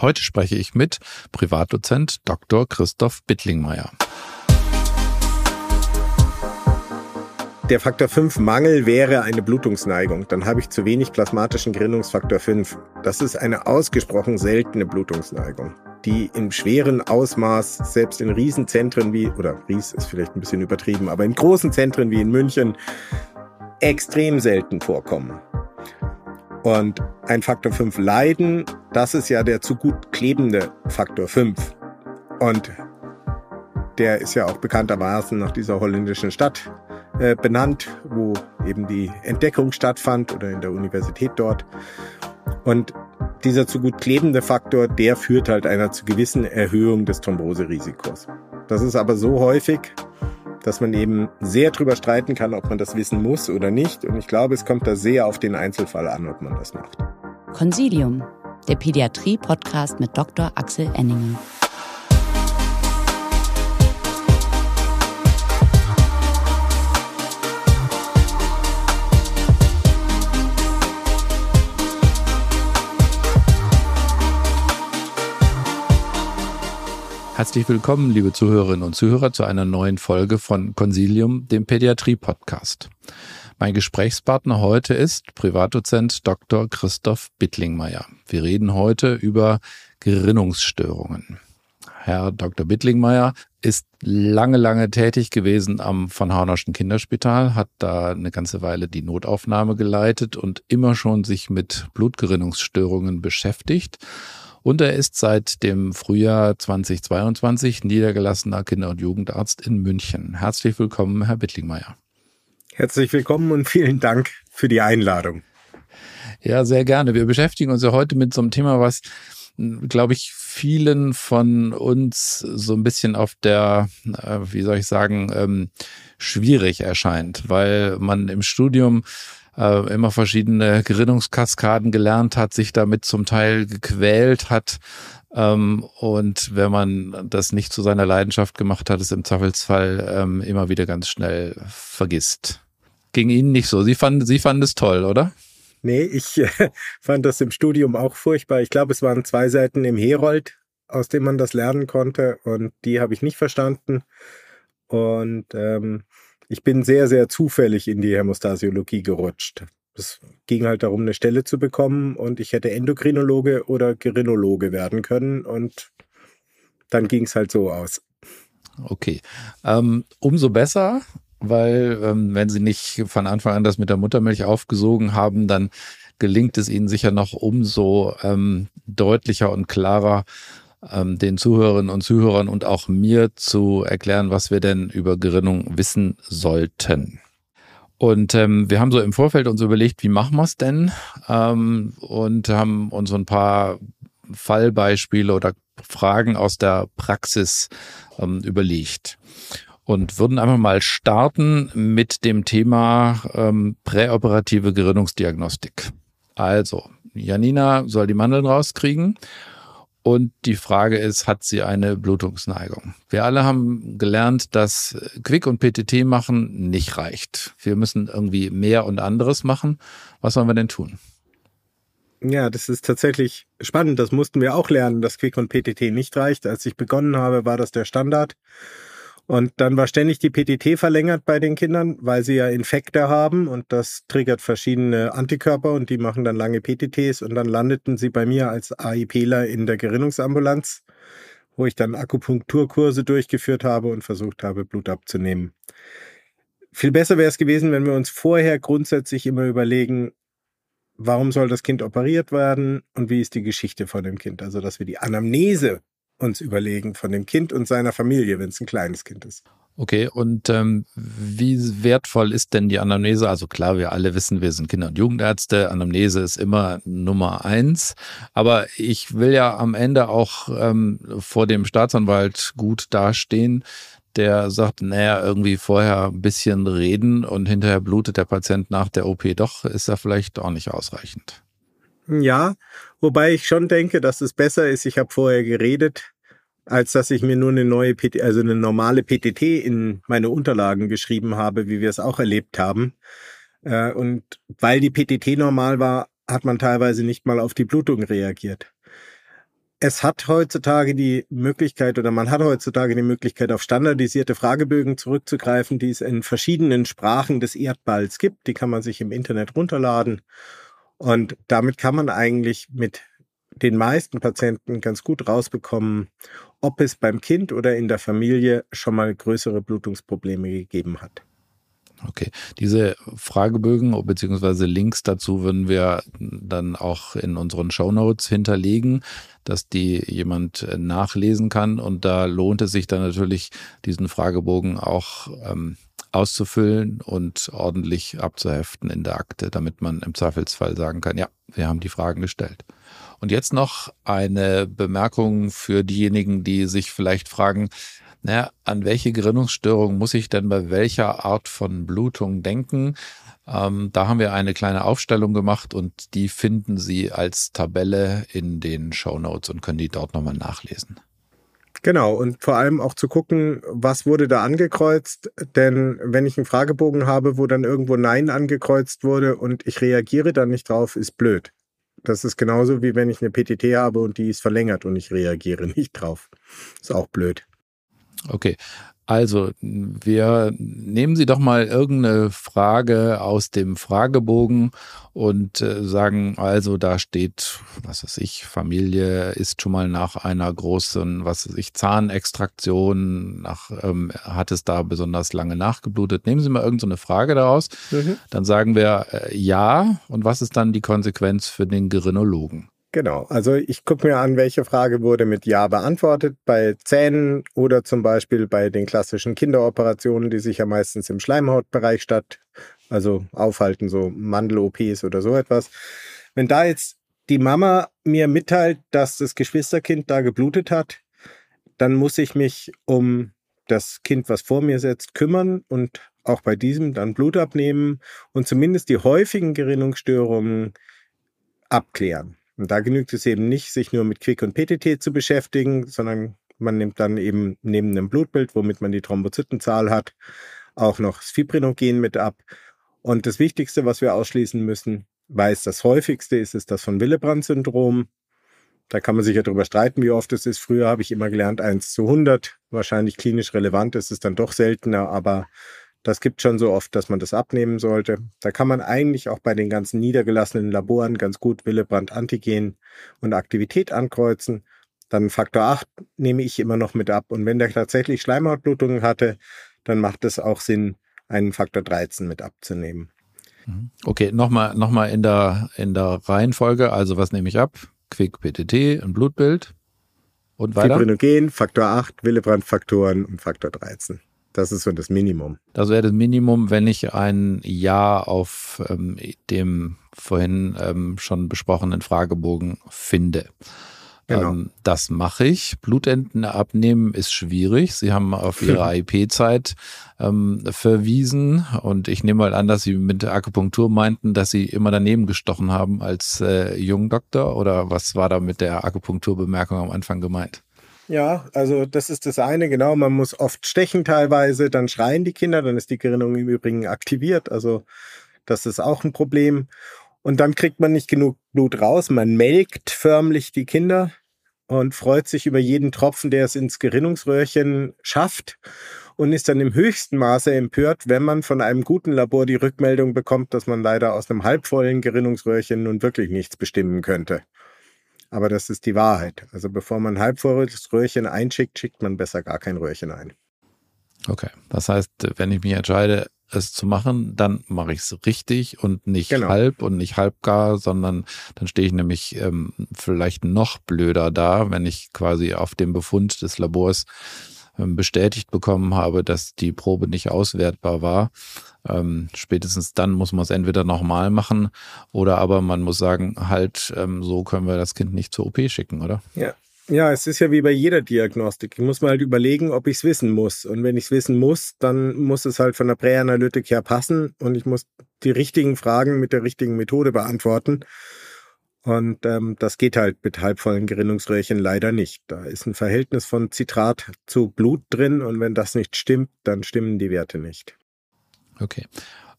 Heute spreche ich mit Privatdozent Dr. Christoph Bittlingmeier. Der Faktor 5 Mangel wäre eine Blutungsneigung. Dann habe ich zu wenig plasmatischen Gerinnungsfaktor 5. Das ist eine ausgesprochen seltene Blutungsneigung, die im schweren Ausmaß selbst in Riesenzentren wie, oder Ries ist vielleicht ein bisschen übertrieben, aber in großen Zentren wie in München extrem selten vorkommen. Und ein Faktor 5 Leiden, das ist ja der zu gut klebende Faktor 5. Und der ist ja auch bekanntermaßen nach dieser holländischen Stadt äh, benannt, wo eben die Entdeckung stattfand oder in der Universität dort. Und dieser zu gut klebende Faktor, der führt halt einer zu gewissen Erhöhung des Thromboserisikos. Das ist aber so häufig, dass man eben sehr drüber streiten kann, ob man das wissen muss oder nicht. Und ich glaube, es kommt da sehr auf den Einzelfall an, ob man das macht. Consilium, der Pädiatrie-Podcast mit Dr. Axel Enninger. Herzlich willkommen, liebe Zuhörerinnen und Zuhörer, zu einer neuen Folge von Consilium, dem Pädiatrie-Podcast. Mein Gesprächspartner heute ist Privatdozent Dr. Christoph Bittlingmeier. Wir reden heute über Gerinnungsstörungen. Herr Dr. Bittlingmeier ist lange, lange tätig gewesen am von Haunerschen Kinderspital, hat da eine ganze Weile die Notaufnahme geleitet und immer schon sich mit Blutgerinnungsstörungen beschäftigt und er ist seit dem Frühjahr 2022 niedergelassener Kinder- und Jugendarzt in München. Herzlich willkommen, Herr Bittlingmeier. Herzlich willkommen und vielen Dank für die Einladung. Ja, sehr gerne. Wir beschäftigen uns ja heute mit so einem Thema, was, glaube ich, vielen von uns so ein bisschen auf der, äh, wie soll ich sagen, ähm, schwierig erscheint, weil man im Studium äh, immer verschiedene Gerinnungskaskaden gelernt hat, sich damit zum Teil gequält hat. Ähm, und wenn man das nicht zu seiner Leidenschaft gemacht hat, es im Zweifelsfall ähm, immer wieder ganz schnell vergisst. Ging Ihnen nicht so. Sie fanden, Sie fanden es toll, oder? Nee, ich äh, fand das im Studium auch furchtbar. Ich glaube, es waren zwei Seiten im Herold, aus dem man das lernen konnte und die habe ich nicht verstanden. Und ähm, ich bin sehr, sehr zufällig in die Hämostasiologie gerutscht. Es ging halt darum, eine Stelle zu bekommen und ich hätte Endokrinologe oder Gerinologe werden können und dann ging es halt so aus. Okay. Ähm, umso besser, weil ähm, wenn Sie nicht von Anfang an das mit der Muttermilch aufgesogen haben, dann gelingt es Ihnen sicher noch umso ähm, deutlicher und klarer ähm, den Zuhörerinnen und Zuhörern und auch mir zu erklären, was wir denn über Gerinnung wissen sollten. Und ähm, wir haben so im Vorfeld uns überlegt, wie machen wir es denn? Ähm, und haben uns so ein paar Fallbeispiele oder Fragen aus der Praxis ähm, überlegt. Und würden einfach mal starten mit dem Thema ähm, präoperative Gerinnungsdiagnostik. Also, Janina soll die Mandeln rauskriegen und die Frage ist, hat sie eine Blutungsneigung? Wir alle haben gelernt, dass Quick und PTT machen nicht reicht. Wir müssen irgendwie mehr und anderes machen. Was sollen wir denn tun? Ja, das ist tatsächlich spannend. Das mussten wir auch lernen, dass Quick und PTT nicht reicht. Als ich begonnen habe, war das der Standard. Und dann war ständig die PTT verlängert bei den Kindern, weil sie ja Infekte haben und das triggert verschiedene Antikörper und die machen dann lange PTTs und dann landeten sie bei mir als AIPler in der Gerinnungsambulanz, wo ich dann Akupunkturkurse durchgeführt habe und versucht habe, Blut abzunehmen. Viel besser wäre es gewesen, wenn wir uns vorher grundsätzlich immer überlegen, warum soll das Kind operiert werden und wie ist die Geschichte von dem Kind. Also, dass wir die Anamnese uns überlegen von dem Kind und seiner Familie, wenn es ein kleines Kind ist. Okay, und ähm, wie wertvoll ist denn die Anamnese? Also klar, wir alle wissen, wir sind Kinder- und Jugendärzte. Anamnese ist immer Nummer eins. Aber ich will ja am Ende auch ähm, vor dem Staatsanwalt gut dastehen, der sagt, naja, irgendwie vorher ein bisschen reden und hinterher blutet der Patient nach der OP doch, ist ja vielleicht auch nicht ausreichend. Ja, wobei ich schon denke, dass es besser ist, ich habe vorher geredet, als dass ich mir nur eine neue, PT, also eine normale PTT in meine Unterlagen geschrieben habe, wie wir es auch erlebt haben. Äh, und weil die PTT normal war, hat man teilweise nicht mal auf die Blutung reagiert. es hat heutzutage die Möglichkeit oder man hat heutzutage die Möglichkeit, auf standardisierte Fragebögen zurückzugreifen, die es in verschiedenen Sprachen des Erdballs gibt. Die kann man sich im Internet runterladen. Und damit kann man eigentlich mit den meisten Patienten ganz gut rausbekommen, ob es beim Kind oder in der Familie schon mal größere Blutungsprobleme gegeben hat. Okay, diese Fragebögen bzw. Links dazu würden wir dann auch in unseren Show Notes hinterlegen, dass die jemand nachlesen kann. Und da lohnt es sich dann natürlich, diesen Fragebogen auch ähm, auszufüllen und ordentlich abzuheften in der Akte, damit man im Zweifelsfall sagen kann, ja, wir haben die Fragen gestellt. Und jetzt noch eine Bemerkung für diejenigen, die sich vielleicht fragen, naja, an welche Gerinnungsstörung muss ich denn bei welcher Art von Blutung denken? Ähm, da haben wir eine kleine Aufstellung gemacht und die finden Sie als Tabelle in den Show Notes und können die dort nochmal nachlesen. Genau, und vor allem auch zu gucken, was wurde da angekreuzt. Denn wenn ich einen Fragebogen habe, wo dann irgendwo Nein angekreuzt wurde und ich reagiere dann nicht drauf, ist blöd. Das ist genauso wie wenn ich eine PTT habe und die ist verlängert und ich reagiere nicht drauf. Ist auch blöd. Okay. Also, wir nehmen Sie doch mal irgendeine Frage aus dem Fragebogen und äh, sagen, also da steht, was weiß ich, Familie ist schon mal nach einer großen, was weiß ich, Zahnextraktion, nach, ähm, hat es da besonders lange nachgeblutet. Nehmen Sie mal irgendeine so Frage daraus. Mhm. Dann sagen wir äh, ja. Und was ist dann die Konsequenz für den Gerinologen? Genau, also ich gucke mir an, welche Frage wurde mit Ja beantwortet bei Zähnen oder zum Beispiel bei den klassischen Kinderoperationen, die sich ja meistens im Schleimhautbereich statt, also aufhalten, so Mandel-OPs oder so etwas. Wenn da jetzt die Mama mir mitteilt, dass das Geschwisterkind da geblutet hat, dann muss ich mich um das Kind, was vor mir sitzt, kümmern und auch bei diesem dann Blut abnehmen und zumindest die häufigen Gerinnungsstörungen abklären. Und da genügt es eben nicht, sich nur mit Quick und PTT zu beschäftigen, sondern man nimmt dann eben neben einem Blutbild, womit man die Thrombozytenzahl hat, auch noch das Fibrinogen mit ab. Und das Wichtigste, was wir ausschließen müssen, weil es das häufigste ist, ist das von Willebrand-Syndrom. Da kann man sich ja darüber streiten, wie oft es ist. Früher habe ich immer gelernt 1 zu 100. Wahrscheinlich klinisch relevant ist es dann doch seltener, aber das gibt schon so oft, dass man das abnehmen sollte. Da kann man eigentlich auch bei den ganzen niedergelassenen Laboren ganz gut Willebrand Antigen und Aktivität ankreuzen. Dann Faktor 8 nehme ich immer noch mit ab. Und wenn der tatsächlich Schleimhautblutungen hatte, dann macht es auch Sinn, einen Faktor 13 mit abzunehmen. Mhm. Okay, nochmal noch mal in, der, in der Reihenfolge. Also was nehme ich ab? Quick PTT, ein Blutbild und weiter? Fibrinogen, Faktor 8, Willebrand-Faktoren und Faktor 13. Das ist so das Minimum. Das wäre das Minimum, wenn ich ein Ja auf ähm, dem vorhin ähm, schon besprochenen Fragebogen finde. Genau. Ähm, das mache ich. Blutenten abnehmen ist schwierig. Sie haben auf Ihre IP-Zeit ähm, verwiesen und ich nehme mal an, dass Sie mit Akupunktur meinten, dass Sie immer daneben gestochen haben als äh, Jungdoktor oder was war da mit der Akupunkturbemerkung am Anfang gemeint? Ja, also das ist das eine, genau. Man muss oft stechen teilweise, dann schreien die Kinder, dann ist die Gerinnung im Übrigen aktiviert. Also das ist auch ein Problem. Und dann kriegt man nicht genug Blut raus. Man melkt förmlich die Kinder und freut sich über jeden Tropfen, der es ins Gerinnungsröhrchen schafft und ist dann im höchsten Maße empört, wenn man von einem guten Labor die Rückmeldung bekommt, dass man leider aus einem halbvollen Gerinnungsröhrchen nun wirklich nichts bestimmen könnte. Aber das ist die Wahrheit. Also bevor man ein halbvolles Röhrchen einschickt, schickt man besser gar kein Röhrchen ein. Okay. Das heißt, wenn ich mich entscheide, es zu machen, dann mache ich es richtig und nicht genau. halb und nicht halbgar, sondern dann stehe ich nämlich ähm, vielleicht noch blöder da, wenn ich quasi auf dem Befund des Labors bestätigt bekommen habe, dass die Probe nicht auswertbar war ähm, spätestens dann muss man es entweder nochmal machen oder aber man muss sagen, halt, ähm, so können wir das Kind nicht zur OP schicken, oder? Ja. Ja, es ist ja wie bei jeder Diagnostik. Ich muss mal halt überlegen, ob ich es wissen muss. Und wenn ich es wissen muss, dann muss es halt von der Präanalytik her passen und ich muss die richtigen Fragen mit der richtigen Methode beantworten. Und ähm, das geht halt mit halbvollen Gerinnungsröhrchen leider nicht. Da ist ein Verhältnis von Zitrat zu Blut drin und wenn das nicht stimmt, dann stimmen die Werte nicht. Okay.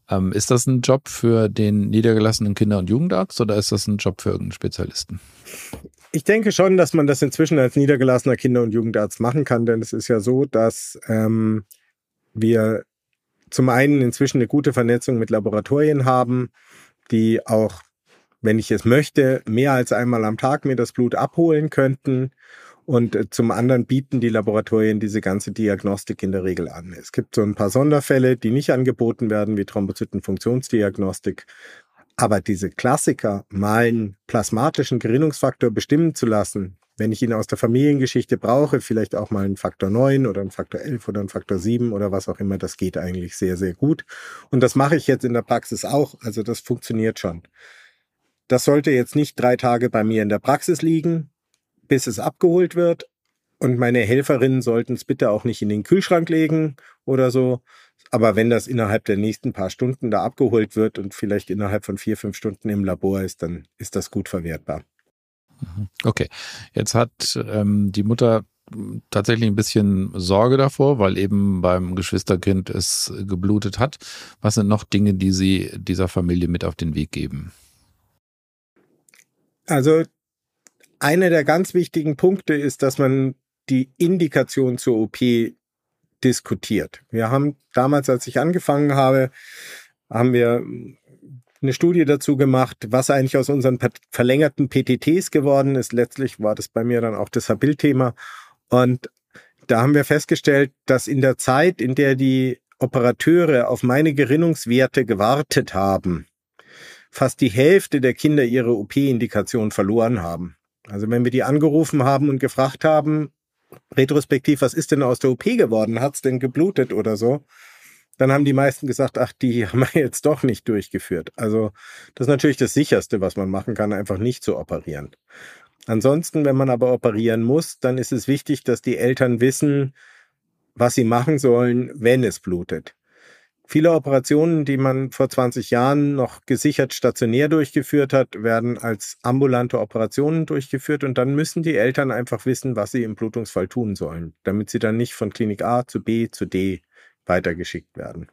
Ähm, ist das ein Job für den niedergelassenen Kinder- und Jugendarzt oder ist das ein Job für irgendeinen Spezialisten? Ich denke schon, dass man das inzwischen als niedergelassener Kinder- und Jugendarzt machen kann, denn es ist ja so, dass ähm, wir zum einen inzwischen eine gute Vernetzung mit Laboratorien haben, die auch, wenn ich es möchte, mehr als einmal am Tag mir das Blut abholen könnten. Und äh, zum anderen bieten die Laboratorien diese ganze Diagnostik in der Regel an. Es gibt so ein paar Sonderfälle, die nicht angeboten werden, wie Thrombozytenfunktionsdiagnostik. Aber diese Klassiker, mal einen plasmatischen Gerinnungsfaktor bestimmen zu lassen, wenn ich ihn aus der Familiengeschichte brauche, vielleicht auch mal einen Faktor 9 oder einen Faktor 11 oder einen Faktor 7 oder was auch immer, das geht eigentlich sehr, sehr gut. Und das mache ich jetzt in der Praxis auch, also das funktioniert schon. Das sollte jetzt nicht drei Tage bei mir in der Praxis liegen, bis es abgeholt wird. Und meine Helferinnen sollten es bitte auch nicht in den Kühlschrank legen oder so, aber wenn das innerhalb der nächsten paar Stunden da abgeholt wird und vielleicht innerhalb von vier, fünf Stunden im Labor ist, dann ist das gut verwertbar. Mhm. Okay, jetzt hat ähm, die Mutter tatsächlich ein bisschen Sorge davor, weil eben beim Geschwisterkind es geblutet hat. Was sind noch Dinge, die Sie dieser Familie mit auf den Weg geben? Also einer der ganz wichtigen Punkte ist, dass man die Indikation zur OP diskutiert. Wir haben damals, als ich angefangen habe, haben wir eine Studie dazu gemacht, was eigentlich aus unseren verlängerten PTTs geworden ist. Letztlich war das bei mir dann auch das Habil-Thema. Und da haben wir festgestellt, dass in der Zeit, in der die Operateure auf meine Gerinnungswerte gewartet haben, fast die Hälfte der Kinder ihre OP-Indikation verloren haben. Also wenn wir die angerufen haben und gefragt haben, retrospektiv, was ist denn aus der OP geworden? Hat's denn geblutet oder so? Dann haben die meisten gesagt, ach, die haben wir jetzt doch nicht durchgeführt. Also das ist natürlich das sicherste, was man machen kann, einfach nicht zu operieren. Ansonsten, wenn man aber operieren muss, dann ist es wichtig, dass die Eltern wissen, was sie machen sollen, wenn es blutet. Viele Operationen, die man vor 20 Jahren noch gesichert stationär durchgeführt hat, werden als ambulante Operationen durchgeführt und dann müssen die Eltern einfach wissen, was sie im Blutungsfall tun sollen, damit sie dann nicht von Klinik A zu B zu D weitergeschickt werden.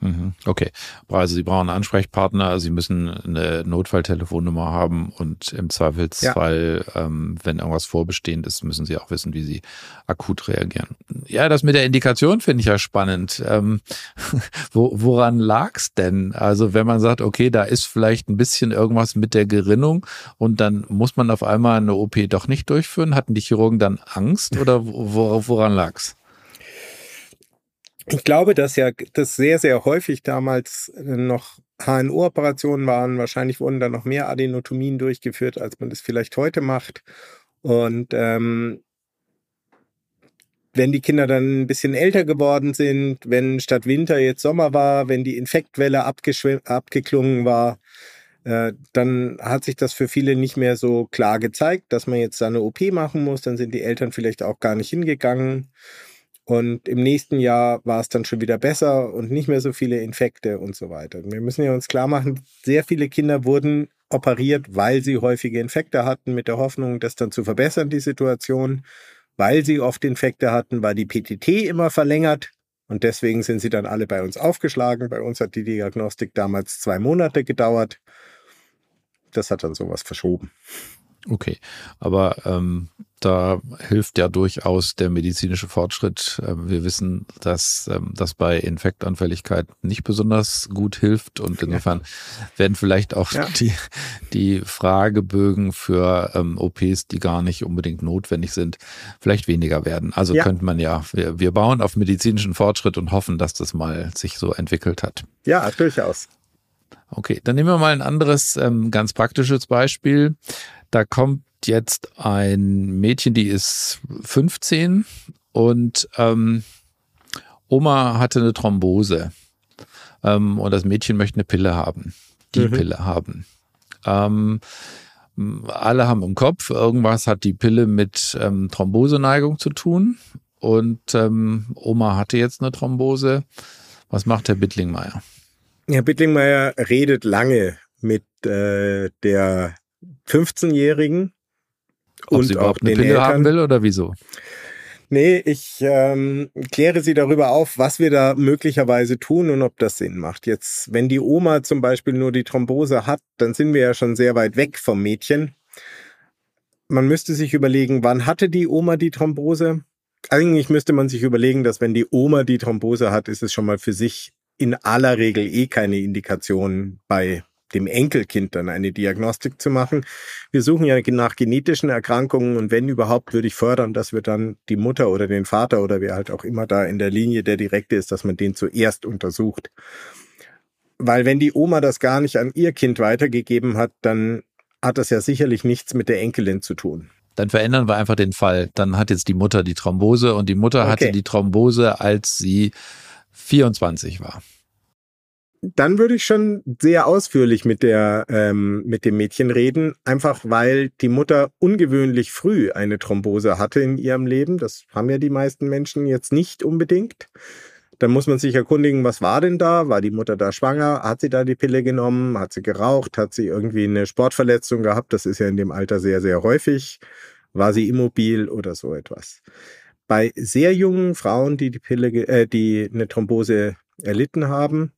Mhm. Okay. Also Sie brauchen einen Ansprechpartner, Sie müssen eine Notfalltelefonnummer haben und im Zweifelsfall, ja. ähm, wenn irgendwas vorbestehend ist, müssen Sie auch wissen, wie Sie akut reagieren. Ja, das mit der Indikation finde ich ja spannend. Ähm, wo, woran lag's denn? Also wenn man sagt, okay, da ist vielleicht ein bisschen irgendwas mit der Gerinnung und dann muss man auf einmal eine OP doch nicht durchführen, hatten die Chirurgen dann Angst oder wo, woran lag's? Ich glaube, dass ja das sehr, sehr häufig damals noch HNO-Operationen waren. Wahrscheinlich wurden da noch mehr Adenotomien durchgeführt, als man das vielleicht heute macht. Und ähm, wenn die Kinder dann ein bisschen älter geworden sind, wenn statt Winter jetzt Sommer war, wenn die Infektwelle abgeklungen war, äh, dann hat sich das für viele nicht mehr so klar gezeigt, dass man jetzt da eine OP machen muss. Dann sind die Eltern vielleicht auch gar nicht hingegangen. Und im nächsten Jahr war es dann schon wieder besser und nicht mehr so viele Infekte und so weiter. Wir müssen ja uns klar machen, sehr viele Kinder wurden operiert, weil sie häufige Infekte hatten, mit der Hoffnung, das dann zu verbessern, die Situation. Weil sie oft Infekte hatten, war die PTT immer verlängert. Und deswegen sind sie dann alle bei uns aufgeschlagen. Bei uns hat die Diagnostik damals zwei Monate gedauert. Das hat dann sowas verschoben. Okay, aber ähm, da hilft ja durchaus der medizinische Fortschritt. Ähm, wir wissen, dass ähm, das bei Infektanfälligkeit nicht besonders gut hilft und insofern werden vielleicht auch ja. die, die Fragebögen für ähm, OPs, die gar nicht unbedingt notwendig sind, vielleicht weniger werden. Also ja. könnte man ja, wir, wir bauen auf medizinischen Fortschritt und hoffen, dass das mal sich so entwickelt hat. Ja, durchaus. Okay, dann nehmen wir mal ein anderes ähm, ganz praktisches Beispiel. Da kommt jetzt ein Mädchen, die ist 15 und ähm, Oma hatte eine Thrombose ähm, und das Mädchen möchte eine Pille haben, die mhm. Pille haben. Ähm, alle haben im Kopf, irgendwas hat die Pille mit ähm, Thromboseneigung zu tun und ähm, Oma hatte jetzt eine Thrombose. Was macht Herr Bittlingmeier? Herr Bittlingmeier redet lange mit äh, der 15-Jährigen und sie überhaupt auch eine Pille Eltern. haben will oder wieso? Nee, ich ähm, kläre sie darüber auf, was wir da möglicherweise tun und ob das Sinn macht. Jetzt, wenn die Oma zum Beispiel nur die Thrombose hat, dann sind wir ja schon sehr weit weg vom Mädchen. man müsste sich überlegen, wann hatte die Oma die Thrombose? Eigentlich müsste man sich überlegen, dass wenn die Oma die Thrombose hat, ist es schon mal für sich in aller Regel eh keine Indikation bei dem Enkelkind dann eine Diagnostik zu machen. Wir suchen ja nach genetischen Erkrankungen und wenn überhaupt, würde ich fördern, dass wir dann die Mutter oder den Vater oder wer halt auch immer da in der Linie der Direkte ist, dass man den zuerst untersucht. Weil wenn die Oma das gar nicht an ihr Kind weitergegeben hat, dann hat das ja sicherlich nichts mit der Enkelin zu tun. Dann verändern wir einfach den Fall. Dann hat jetzt die Mutter die Thrombose und die Mutter okay. hatte die Thrombose, als sie 24 war. Dann würde ich schon sehr ausführlich mit der ähm, mit dem Mädchen reden, einfach weil die Mutter ungewöhnlich früh eine Thrombose hatte in ihrem Leben. Das haben ja die meisten Menschen jetzt nicht unbedingt. Dann muss man sich erkundigen, was war denn da? War die Mutter da schwanger? Hat sie da die Pille genommen? Hat sie geraucht? Hat sie irgendwie eine Sportverletzung gehabt? Das ist ja in dem Alter sehr, sehr häufig. War sie immobil oder so etwas? Bei sehr jungen Frauen, die die Pille, äh, die eine Thrombose erlitten haben,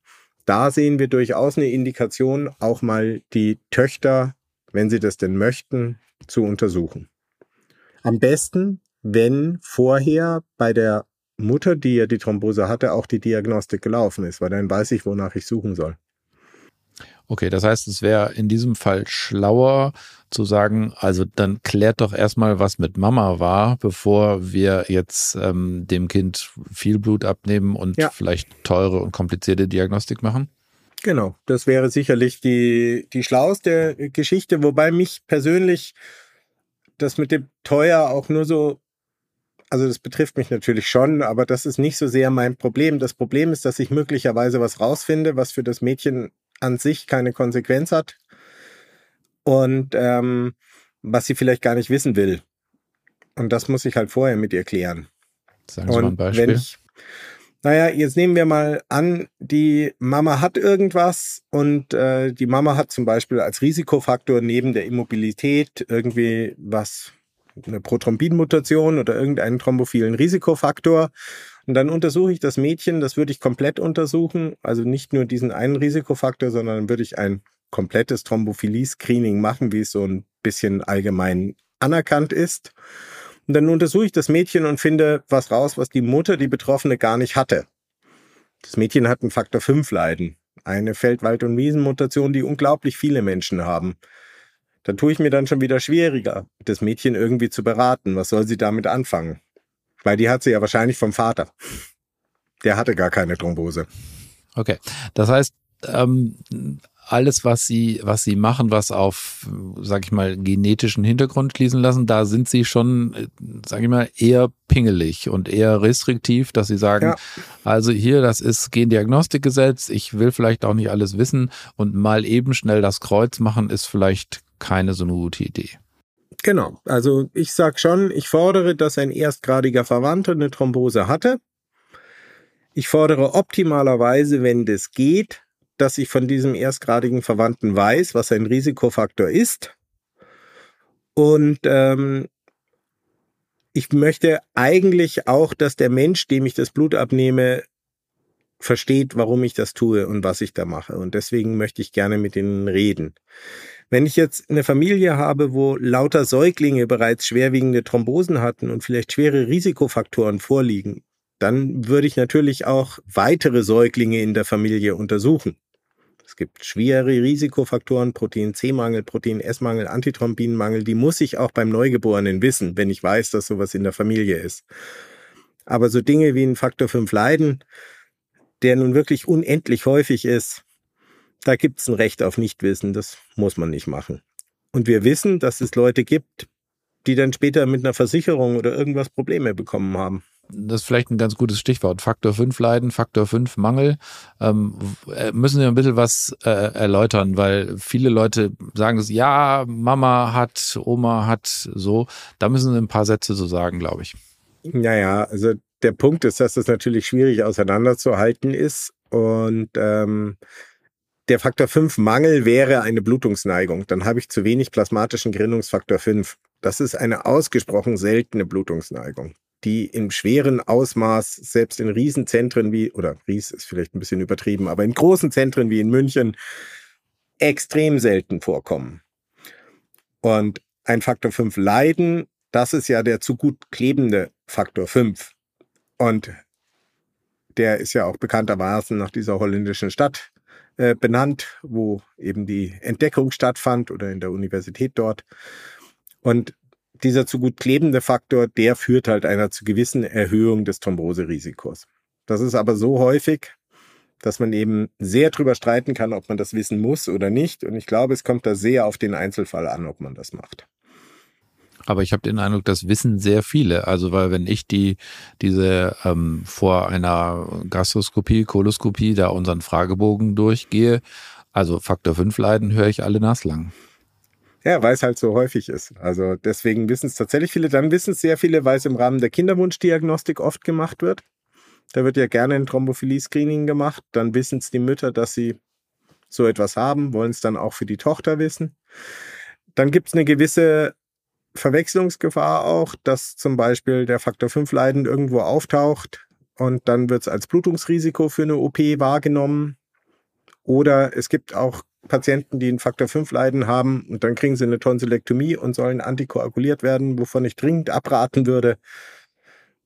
da sehen wir durchaus eine Indikation, auch mal die Töchter, wenn sie das denn möchten, zu untersuchen. Am besten, wenn vorher bei der Mutter, die ja die Thrombose hatte, auch die Diagnostik gelaufen ist, weil dann weiß ich, wonach ich suchen soll. Okay, das heißt, es wäre in diesem Fall schlauer zu sagen, also dann klärt doch erstmal, was mit Mama war, bevor wir jetzt ähm, dem Kind viel Blut abnehmen und ja. vielleicht teure und komplizierte Diagnostik machen. Genau, das wäre sicherlich die, die schlauste Geschichte, wobei mich persönlich das mit dem teuer auch nur so also das betrifft mich natürlich schon, aber das ist nicht so sehr mein Problem. Das Problem ist, dass ich möglicherweise was rausfinde, was für das Mädchen an sich keine Konsequenz hat und ähm, was sie vielleicht gar nicht wissen will. Und das muss ich halt vorher mit ihr klären. Sagen Sie und mal ein Beispiel. Wenn ich, naja, jetzt nehmen wir mal an, die Mama hat irgendwas und äh, die Mama hat zum Beispiel als Risikofaktor neben der Immobilität irgendwie was eine Prothrombinmutation oder irgendeinen thrombophilen Risikofaktor. Und dann untersuche ich das Mädchen, das würde ich komplett untersuchen, also nicht nur diesen einen Risikofaktor, sondern würde ich ein komplettes Thrombophilie-Screening machen, wie es so ein bisschen allgemein anerkannt ist. Und dann untersuche ich das Mädchen und finde was raus, was die Mutter, die Betroffene, gar nicht hatte. Das Mädchen hat einen Faktor 5 Leiden, eine Feldwald- und Wiesenmutation, die unglaublich viele Menschen haben dann tue ich mir dann schon wieder schwieriger, das Mädchen irgendwie zu beraten. Was soll sie damit anfangen? Weil die hat sie ja wahrscheinlich vom Vater. Der hatte gar keine Thrombose. Okay, das heißt, ähm, alles, was sie, was sie machen, was auf, sag ich mal, genetischen Hintergrund schließen lassen, da sind sie schon, sag ich mal, eher pingelig und eher restriktiv, dass sie sagen, ja. also hier, das ist Gendiagnostikgesetz, ich will vielleicht auch nicht alles wissen und mal eben schnell das Kreuz machen, ist vielleicht keine so eine gute Idee. Genau, also ich sag schon, ich fordere, dass ein erstgradiger Verwandter eine Thrombose hatte. Ich fordere optimalerweise, wenn das geht, dass ich von diesem erstgradigen Verwandten weiß, was ein Risikofaktor ist. Und ähm, ich möchte eigentlich auch, dass der Mensch, dem ich das Blut abnehme, versteht, warum ich das tue und was ich da mache. Und deswegen möchte ich gerne mit ihnen reden. Wenn ich jetzt eine Familie habe, wo lauter Säuglinge bereits schwerwiegende Thrombosen hatten und vielleicht schwere Risikofaktoren vorliegen, dann würde ich natürlich auch weitere Säuglinge in der Familie untersuchen. Es gibt schwere Risikofaktoren, Protein C-Mangel, Protein S-Mangel, Antithrombinmangel, die muss ich auch beim Neugeborenen wissen, wenn ich weiß, dass sowas in der Familie ist. Aber so Dinge wie ein Faktor 5 Leiden, der nun wirklich unendlich häufig ist, da gibt es ein Recht auf Nichtwissen, das muss man nicht machen. Und wir wissen, dass es Leute gibt, die dann später mit einer Versicherung oder irgendwas Probleme bekommen haben. Das ist vielleicht ein ganz gutes Stichwort. Faktor 5 Leiden, Faktor 5 Mangel. Ähm, äh, müssen wir ein bisschen was äh, erläutern, weil viele Leute sagen es, ja, Mama hat, Oma hat, so. Da müssen wir ein paar Sätze so sagen, glaube ich. Naja, also der Punkt ist, dass es natürlich schwierig auseinanderzuhalten ist. Und ähm, der Faktor 5 Mangel wäre eine Blutungsneigung. Dann habe ich zu wenig plasmatischen Gerinnungsfaktor 5. Das ist eine ausgesprochen seltene Blutungsneigung, die im schweren Ausmaß selbst in Riesenzentren wie, oder Ries ist vielleicht ein bisschen übertrieben, aber in großen Zentren wie in München extrem selten vorkommen. Und ein Faktor 5 leiden, das ist ja der zu gut klebende Faktor 5. Und der ist ja auch bekanntermaßen nach dieser holländischen Stadt äh, benannt, wo eben die Entdeckung stattfand oder in der Universität dort. Und dieser zu gut klebende Faktor, der führt halt einer zu gewissen Erhöhung des Thromboserisikos. Das ist aber so häufig, dass man eben sehr drüber streiten kann, ob man das wissen muss oder nicht. Und ich glaube, es kommt da sehr auf den Einzelfall an, ob man das macht. Aber ich habe den Eindruck, das wissen sehr viele. Also weil wenn ich die diese ähm, vor einer Gastroskopie, Koloskopie da unseren Fragebogen durchgehe, also Faktor 5 Leiden höre ich alle naslang. Ja, weil es halt so häufig ist. Also deswegen wissen es tatsächlich viele. Dann wissen es sehr viele, weil es im Rahmen der Kinderwunschdiagnostik oft gemacht wird. Da wird ja gerne ein Thrombophilie-Screening gemacht. Dann wissen es die Mütter, dass sie so etwas haben, wollen es dann auch für die Tochter wissen. Dann gibt es eine gewisse Verwechslungsgefahr auch, dass zum Beispiel der Faktor 5 Leiden irgendwo auftaucht und dann wird es als Blutungsrisiko für eine OP wahrgenommen. Oder es gibt auch Patienten, die einen Faktor 5 Leiden haben und dann kriegen sie eine Tonsillektomie und sollen antikoaguliert werden, wovon ich dringend abraten würde,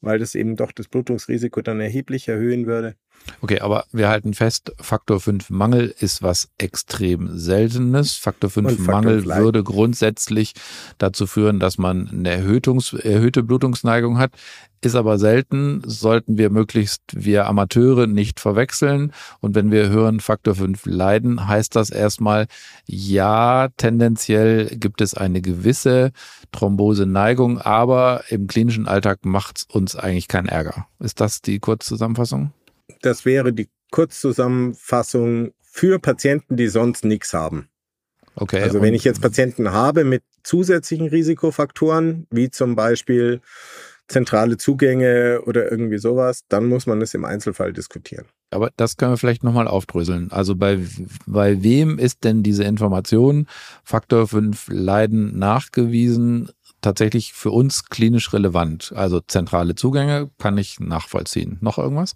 weil das eben doch das Blutungsrisiko dann erheblich erhöhen würde. Okay, aber wir halten fest, Faktor 5 Mangel ist was extrem Seltenes. Faktor 5 Faktor Mangel würde grundsätzlich dazu führen, dass man eine Erhöhtungs erhöhte Blutungsneigung hat. Ist aber selten, sollten wir möglichst wir Amateure nicht verwechseln. Und wenn wir hören Faktor 5 leiden, heißt das erstmal, ja, tendenziell gibt es eine gewisse Thromboseneigung, aber im klinischen Alltag macht es uns eigentlich keinen Ärger. Ist das die Kurzzusammenfassung? Das wäre die Kurzzusammenfassung für Patienten, die sonst nichts haben. Okay. Also wenn ich jetzt Patienten habe mit zusätzlichen Risikofaktoren, wie zum Beispiel zentrale Zugänge oder irgendwie sowas, dann muss man es im Einzelfall diskutieren. Aber das können wir vielleicht nochmal aufdröseln. Also bei, bei wem ist denn diese Information Faktor 5 Leiden nachgewiesen tatsächlich für uns klinisch relevant? Also zentrale Zugänge kann ich nachvollziehen. Noch irgendwas?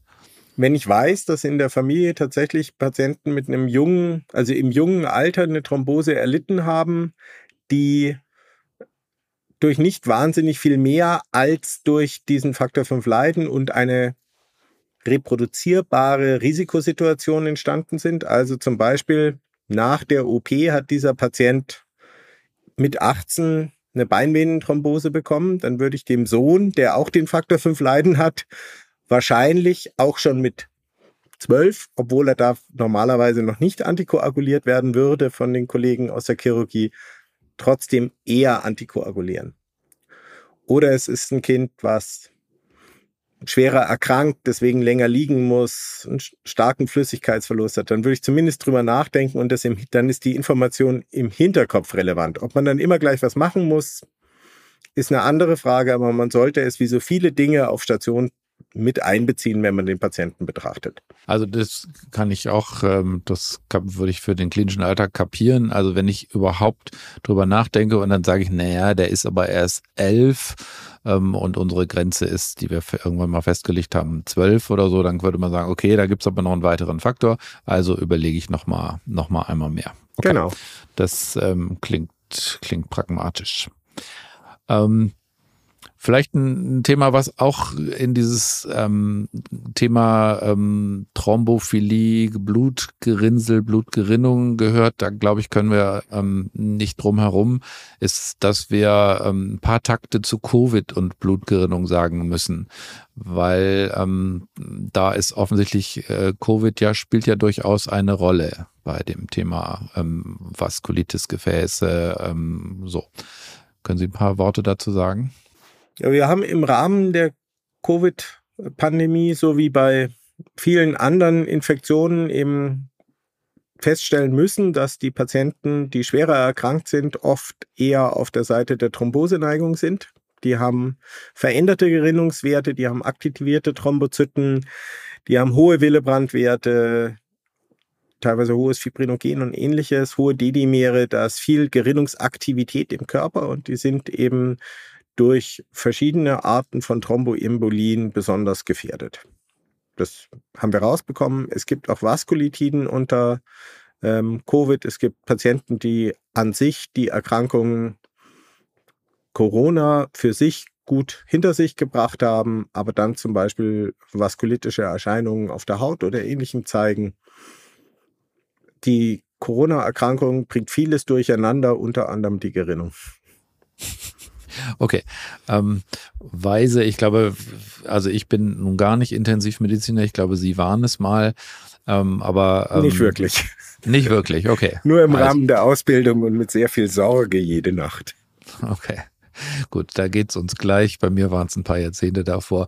Wenn ich weiß, dass in der Familie tatsächlich Patienten mit einem jungen, also im jungen Alter eine Thrombose erlitten haben, die durch nicht wahnsinnig viel mehr als durch diesen Faktor 5 Leiden und eine reproduzierbare Risikosituation entstanden sind. Also zum Beispiel nach der OP hat dieser Patient mit 18 eine Beinvenenthrombose bekommen, dann würde ich dem Sohn, der auch den Faktor 5 Leiden hat, wahrscheinlich auch schon mit 12, obwohl er da normalerweise noch nicht antikoaguliert werden würde von den Kollegen aus der Chirurgie, trotzdem eher antikoagulieren. Oder es ist ein Kind, was schwerer erkrankt, deswegen länger liegen muss, einen starken Flüssigkeitsverlust hat, dann würde ich zumindest drüber nachdenken und das im, dann ist die Information im Hinterkopf relevant. Ob man dann immer gleich was machen muss, ist eine andere Frage, aber man sollte es wie so viele Dinge auf Station mit einbeziehen, wenn man den Patienten betrachtet. Also das kann ich auch, ähm, das würde ich für den klinischen Alltag kapieren. Also wenn ich überhaupt drüber nachdenke und dann sage ich, naja, der ist aber erst elf ähm, und unsere Grenze ist, die wir irgendwann mal festgelegt haben, zwölf oder so, dann würde man sagen, okay, da gibt's aber noch einen weiteren Faktor. Also überlege ich nochmal noch mal einmal mehr. Okay. Genau. Das ähm, klingt, klingt pragmatisch. Ähm, Vielleicht ein Thema, was auch in dieses ähm, Thema ähm, Thrombophilie, Blutgerinnsel, Blutgerinnung gehört. Da glaube ich, können wir ähm, nicht drum herum, ist, dass wir ähm, ein paar Takte zu Covid und Blutgerinnung sagen müssen, weil ähm, da ist offensichtlich äh, Covid ja spielt ja durchaus eine Rolle bei dem Thema ähm, Vaskulitis, Gefäße, ähm, so. Können Sie ein paar Worte dazu sagen? Ja, wir haben im Rahmen der Covid-Pandemie, so wie bei vielen anderen Infektionen, eben feststellen müssen, dass die Patienten, die schwerer erkrankt sind, oft eher auf der Seite der Thromboseneigung sind. Die haben veränderte Gerinnungswerte, die haben aktivierte Thrombozyten, die haben hohe Willebrandwerte, teilweise hohes Fibrinogen und ähnliches, hohe Dedimere, da ist viel Gerinnungsaktivität im Körper und die sind eben durch verschiedene Arten von Thromboembolien besonders gefährdet. Das haben wir rausbekommen. Es gibt auch Vaskulitiden unter ähm, Covid. Es gibt Patienten, die an sich die Erkrankung Corona für sich gut hinter sich gebracht haben, aber dann zum Beispiel vaskulitische Erscheinungen auf der Haut oder ähnlichem zeigen. Die Corona-Erkrankung bringt vieles durcheinander, unter anderem die Gerinnung. Okay. Ähm, Weise, ich glaube, also ich bin nun gar nicht Intensivmediziner, ich glaube, Sie waren es mal. Ähm, aber ähm, nicht wirklich. Nicht wirklich, okay. Nur im also, Rahmen der Ausbildung und mit sehr viel Sorge jede Nacht. Okay. Gut, da geht's uns gleich. Bei mir waren es ein paar Jahrzehnte davor.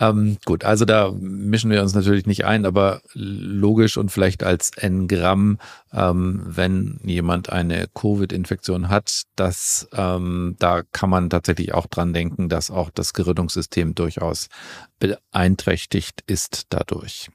Ähm, gut, also da mischen wir uns natürlich nicht ein, aber logisch und vielleicht als N-Gramm, ähm, wenn jemand eine Covid-Infektion hat, dass ähm, da kann man tatsächlich auch dran denken, dass auch das Gerinnungssystem durchaus beeinträchtigt ist dadurch.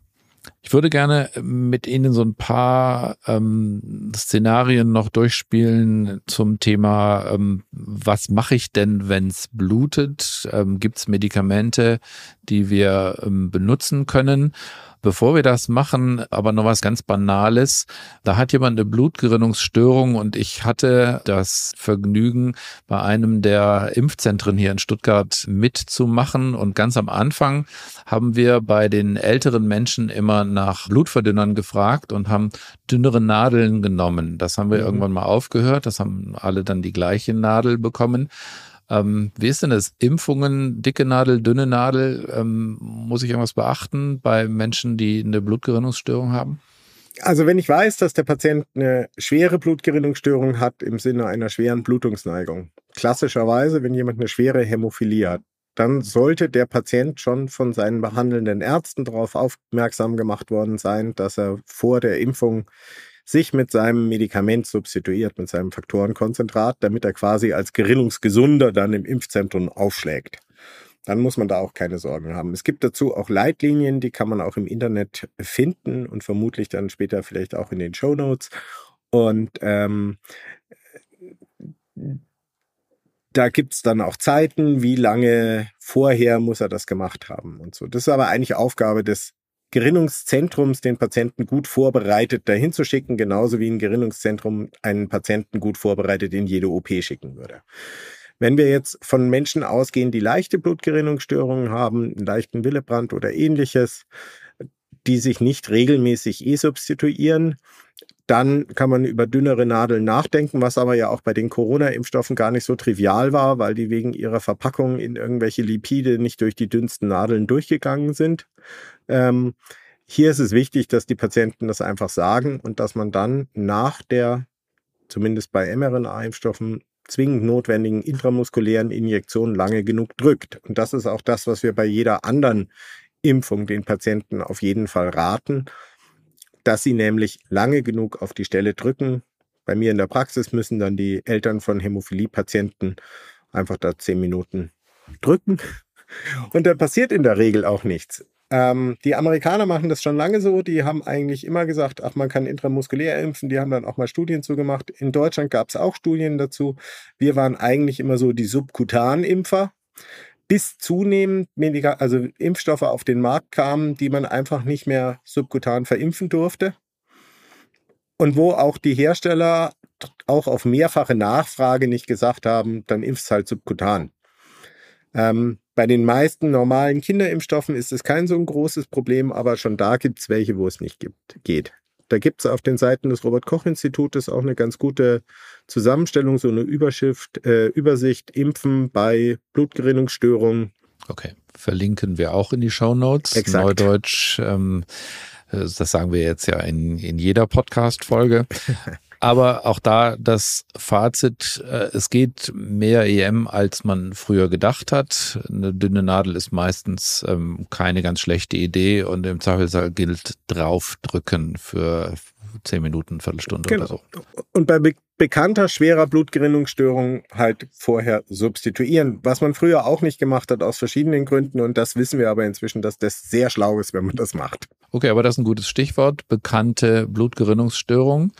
Ich würde gerne mit Ihnen so ein paar ähm, Szenarien noch durchspielen zum Thema, ähm, was mache ich denn, wenn es blutet? Ähm, Gibt es Medikamente, die wir ähm, benutzen können? Bevor wir das machen, aber noch was ganz Banales. Da hat jemand eine Blutgerinnungsstörung und ich hatte das Vergnügen, bei einem der Impfzentren hier in Stuttgart mitzumachen. Und ganz am Anfang haben wir bei den älteren Menschen immer nach Blutverdünnern gefragt und haben dünnere Nadeln genommen. Das haben wir mhm. irgendwann mal aufgehört. Das haben alle dann die gleiche Nadel bekommen. Ähm, wie ist denn das? Impfungen, dicke Nadel, dünne Nadel? Ähm, muss ich irgendwas beachten bei Menschen, die eine Blutgerinnungsstörung haben? Also wenn ich weiß, dass der Patient eine schwere Blutgerinnungsstörung hat im Sinne einer schweren Blutungsneigung, klassischerweise, wenn jemand eine schwere Hämophilie hat, dann sollte der Patient schon von seinen behandelnden Ärzten darauf aufmerksam gemacht worden sein, dass er vor der Impfung sich mit seinem Medikament substituiert, mit seinem Faktorenkonzentrat, damit er quasi als Gerinnungsgesunder dann im Impfzentrum aufschlägt. Dann muss man da auch keine Sorgen haben. Es gibt dazu auch Leitlinien, die kann man auch im Internet finden und vermutlich dann später vielleicht auch in den Show Notes. Und ähm, da gibt's dann auch Zeiten, wie lange vorher muss er das gemacht haben und so. Das ist aber eigentlich Aufgabe des Gerinnungszentrums den Patienten gut vorbereitet dahin zu schicken, genauso wie ein Gerinnungszentrum einen Patienten gut vorbereitet in jede OP schicken würde. Wenn wir jetzt von Menschen ausgehen, die leichte Blutgerinnungsstörungen haben, einen leichten Willebrand oder ähnliches, die sich nicht regelmäßig e-substituieren, dann kann man über dünnere Nadeln nachdenken, was aber ja auch bei den Corona-Impfstoffen gar nicht so trivial war, weil die wegen ihrer Verpackung in irgendwelche Lipide nicht durch die dünnsten Nadeln durchgegangen sind. Ähm, hier ist es wichtig, dass die Patienten das einfach sagen und dass man dann nach der, zumindest bei mRNA-Impfstoffen, zwingend notwendigen intramuskulären Injektion lange genug drückt. Und das ist auch das, was wir bei jeder anderen Impfung den Patienten auf jeden Fall raten, dass sie nämlich lange genug auf die Stelle drücken. Bei mir in der Praxis müssen dann die Eltern von Hämophilie-Patienten einfach da zehn Minuten drücken. Und da passiert in der Regel auch nichts. Ähm, die Amerikaner machen das schon lange so. Die haben eigentlich immer gesagt, ach, man kann intramuskulär impfen. Die haben dann auch mal Studien zugemacht. In Deutschland gab es auch Studien dazu. Wir waren eigentlich immer so die Subkutan-Impfer, bis zunehmend weniger, also Impfstoffe auf den Markt kamen, die man einfach nicht mehr subkutan verimpfen durfte. Und wo auch die Hersteller auch auf mehrfache Nachfrage nicht gesagt haben, dann impfst halt subkutan. Ähm, bei den meisten normalen Kinderimpfstoffen ist es kein so ein großes Problem, aber schon da gibt es welche, wo es nicht gibt, geht. Da gibt es auf den Seiten des Robert-Koch-Institutes auch eine ganz gute Zusammenstellung, so eine Überschrift, äh, Übersicht, Impfen bei Blutgerinnungsstörungen. Okay, verlinken wir auch in die Show Notes. Exakt. Neudeutsch, ähm, äh, das sagen wir jetzt ja in, in jeder Podcast-Folge. Aber auch da das Fazit, äh, es geht mehr EM, als man früher gedacht hat. Eine dünne Nadel ist meistens ähm, keine ganz schlechte Idee und im Zweifelsfall gilt draufdrücken für zehn Minuten, Viertelstunde genau. oder so. Und bei be bekannter schwerer Blutgerinnungsstörung halt vorher substituieren, was man früher auch nicht gemacht hat aus verschiedenen Gründen und das wissen wir aber inzwischen, dass das sehr schlau ist, wenn man das macht. Okay, aber das ist ein gutes Stichwort, bekannte Blutgerinnungsstörung.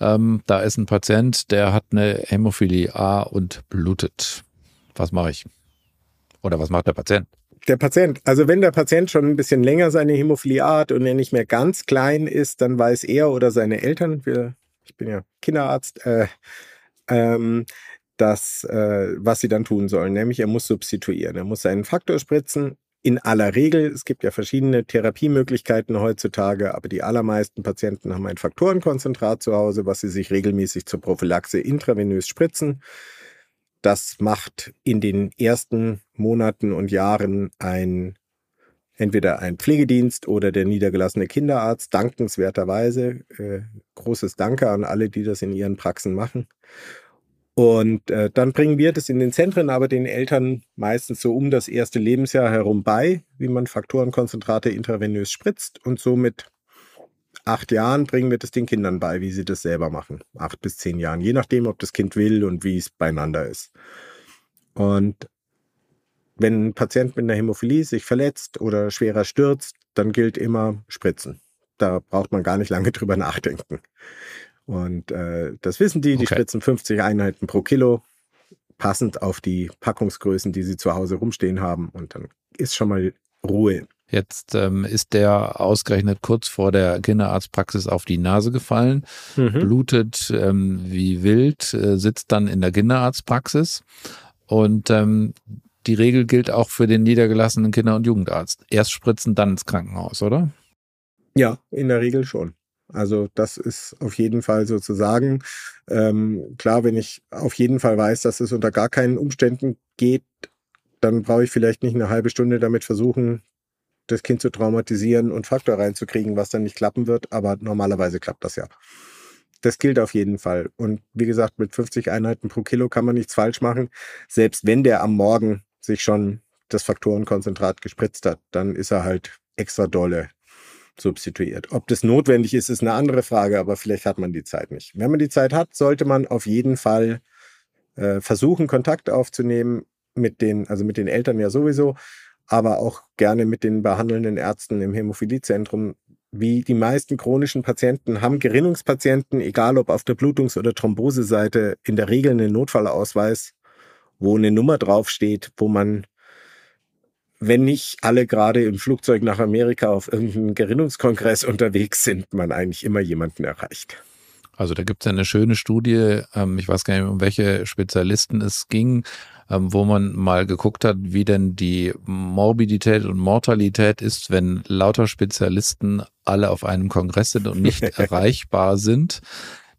Ähm, da ist ein Patient, der hat eine Hämophilie A und blutet. Was mache ich? Oder was macht der Patient? Der Patient, also wenn der Patient schon ein bisschen länger seine Hämophilie hat und er nicht mehr ganz klein ist, dann weiß er oder seine Eltern, wir, ich bin ja Kinderarzt, äh, ähm, das, äh, was sie dann tun sollen, nämlich er muss substituieren. Er muss einen Faktor spritzen. In aller Regel, es gibt ja verschiedene Therapiemöglichkeiten heutzutage, aber die allermeisten Patienten haben ein Faktorenkonzentrat zu Hause, was sie sich regelmäßig zur Prophylaxe intravenös spritzen. Das macht in den ersten Monaten und Jahren ein entweder ein Pflegedienst oder der niedergelassene Kinderarzt, dankenswerterweise. Äh, großes Danke an alle, die das in ihren Praxen machen. Und äh, dann bringen wir das in den Zentren, aber den Eltern meistens so um das erste Lebensjahr herum bei, wie man Faktorenkonzentrate intravenös spritzt. Und so mit acht Jahren bringen wir das den Kindern bei, wie sie das selber machen. Acht bis zehn Jahren, je nachdem, ob das Kind will und wie es beieinander ist. Und wenn ein Patient mit einer Hämophilie sich verletzt oder schwerer stürzt, dann gilt immer Spritzen. Da braucht man gar nicht lange drüber nachdenken. Und äh, das wissen die, die okay. spritzen 50 Einheiten pro Kilo, passend auf die Packungsgrößen, die sie zu Hause rumstehen haben. Und dann ist schon mal Ruhe. Jetzt ähm, ist der ausgerechnet kurz vor der Kinderarztpraxis auf die Nase gefallen, mhm. blutet ähm, wie wild, äh, sitzt dann in der Kinderarztpraxis. Und ähm, die Regel gilt auch für den niedergelassenen Kinder- und Jugendarzt. Erst spritzen, dann ins Krankenhaus, oder? Ja, in der Regel schon. Also das ist auf jeden Fall sozusagen ähm, klar, wenn ich auf jeden Fall weiß, dass es unter gar keinen Umständen geht, dann brauche ich vielleicht nicht eine halbe Stunde damit versuchen, das Kind zu traumatisieren und Faktor reinzukriegen, was dann nicht klappen wird. Aber normalerweise klappt das ja. Das gilt auf jeden Fall. Und wie gesagt, mit 50 Einheiten pro Kilo kann man nichts falsch machen. Selbst wenn der am Morgen sich schon das Faktorenkonzentrat gespritzt hat, dann ist er halt extra dolle substituiert. Ob das notwendig ist, ist eine andere Frage, aber vielleicht hat man die Zeit nicht. Wenn man die Zeit hat, sollte man auf jeden Fall äh, versuchen, Kontakt aufzunehmen mit den, also mit den Eltern ja sowieso, aber auch gerne mit den behandelnden Ärzten im Hämophiliezentrum. Wie die meisten chronischen Patienten haben Gerinnungspatienten, egal ob auf der Blutungs- oder Thromboseseite, in der Regel einen Notfallausweis, wo eine Nummer draufsteht, wo man wenn nicht alle gerade im Flugzeug nach Amerika auf irgendeinem Gerinnungskongress unterwegs sind, man eigentlich immer jemanden erreicht. Also da gibt es ja eine schöne Studie, ähm, ich weiß gar nicht, um welche Spezialisten es ging, ähm, wo man mal geguckt hat, wie denn die Morbidität und Mortalität ist, wenn lauter Spezialisten alle auf einem Kongress sind und nicht erreichbar sind.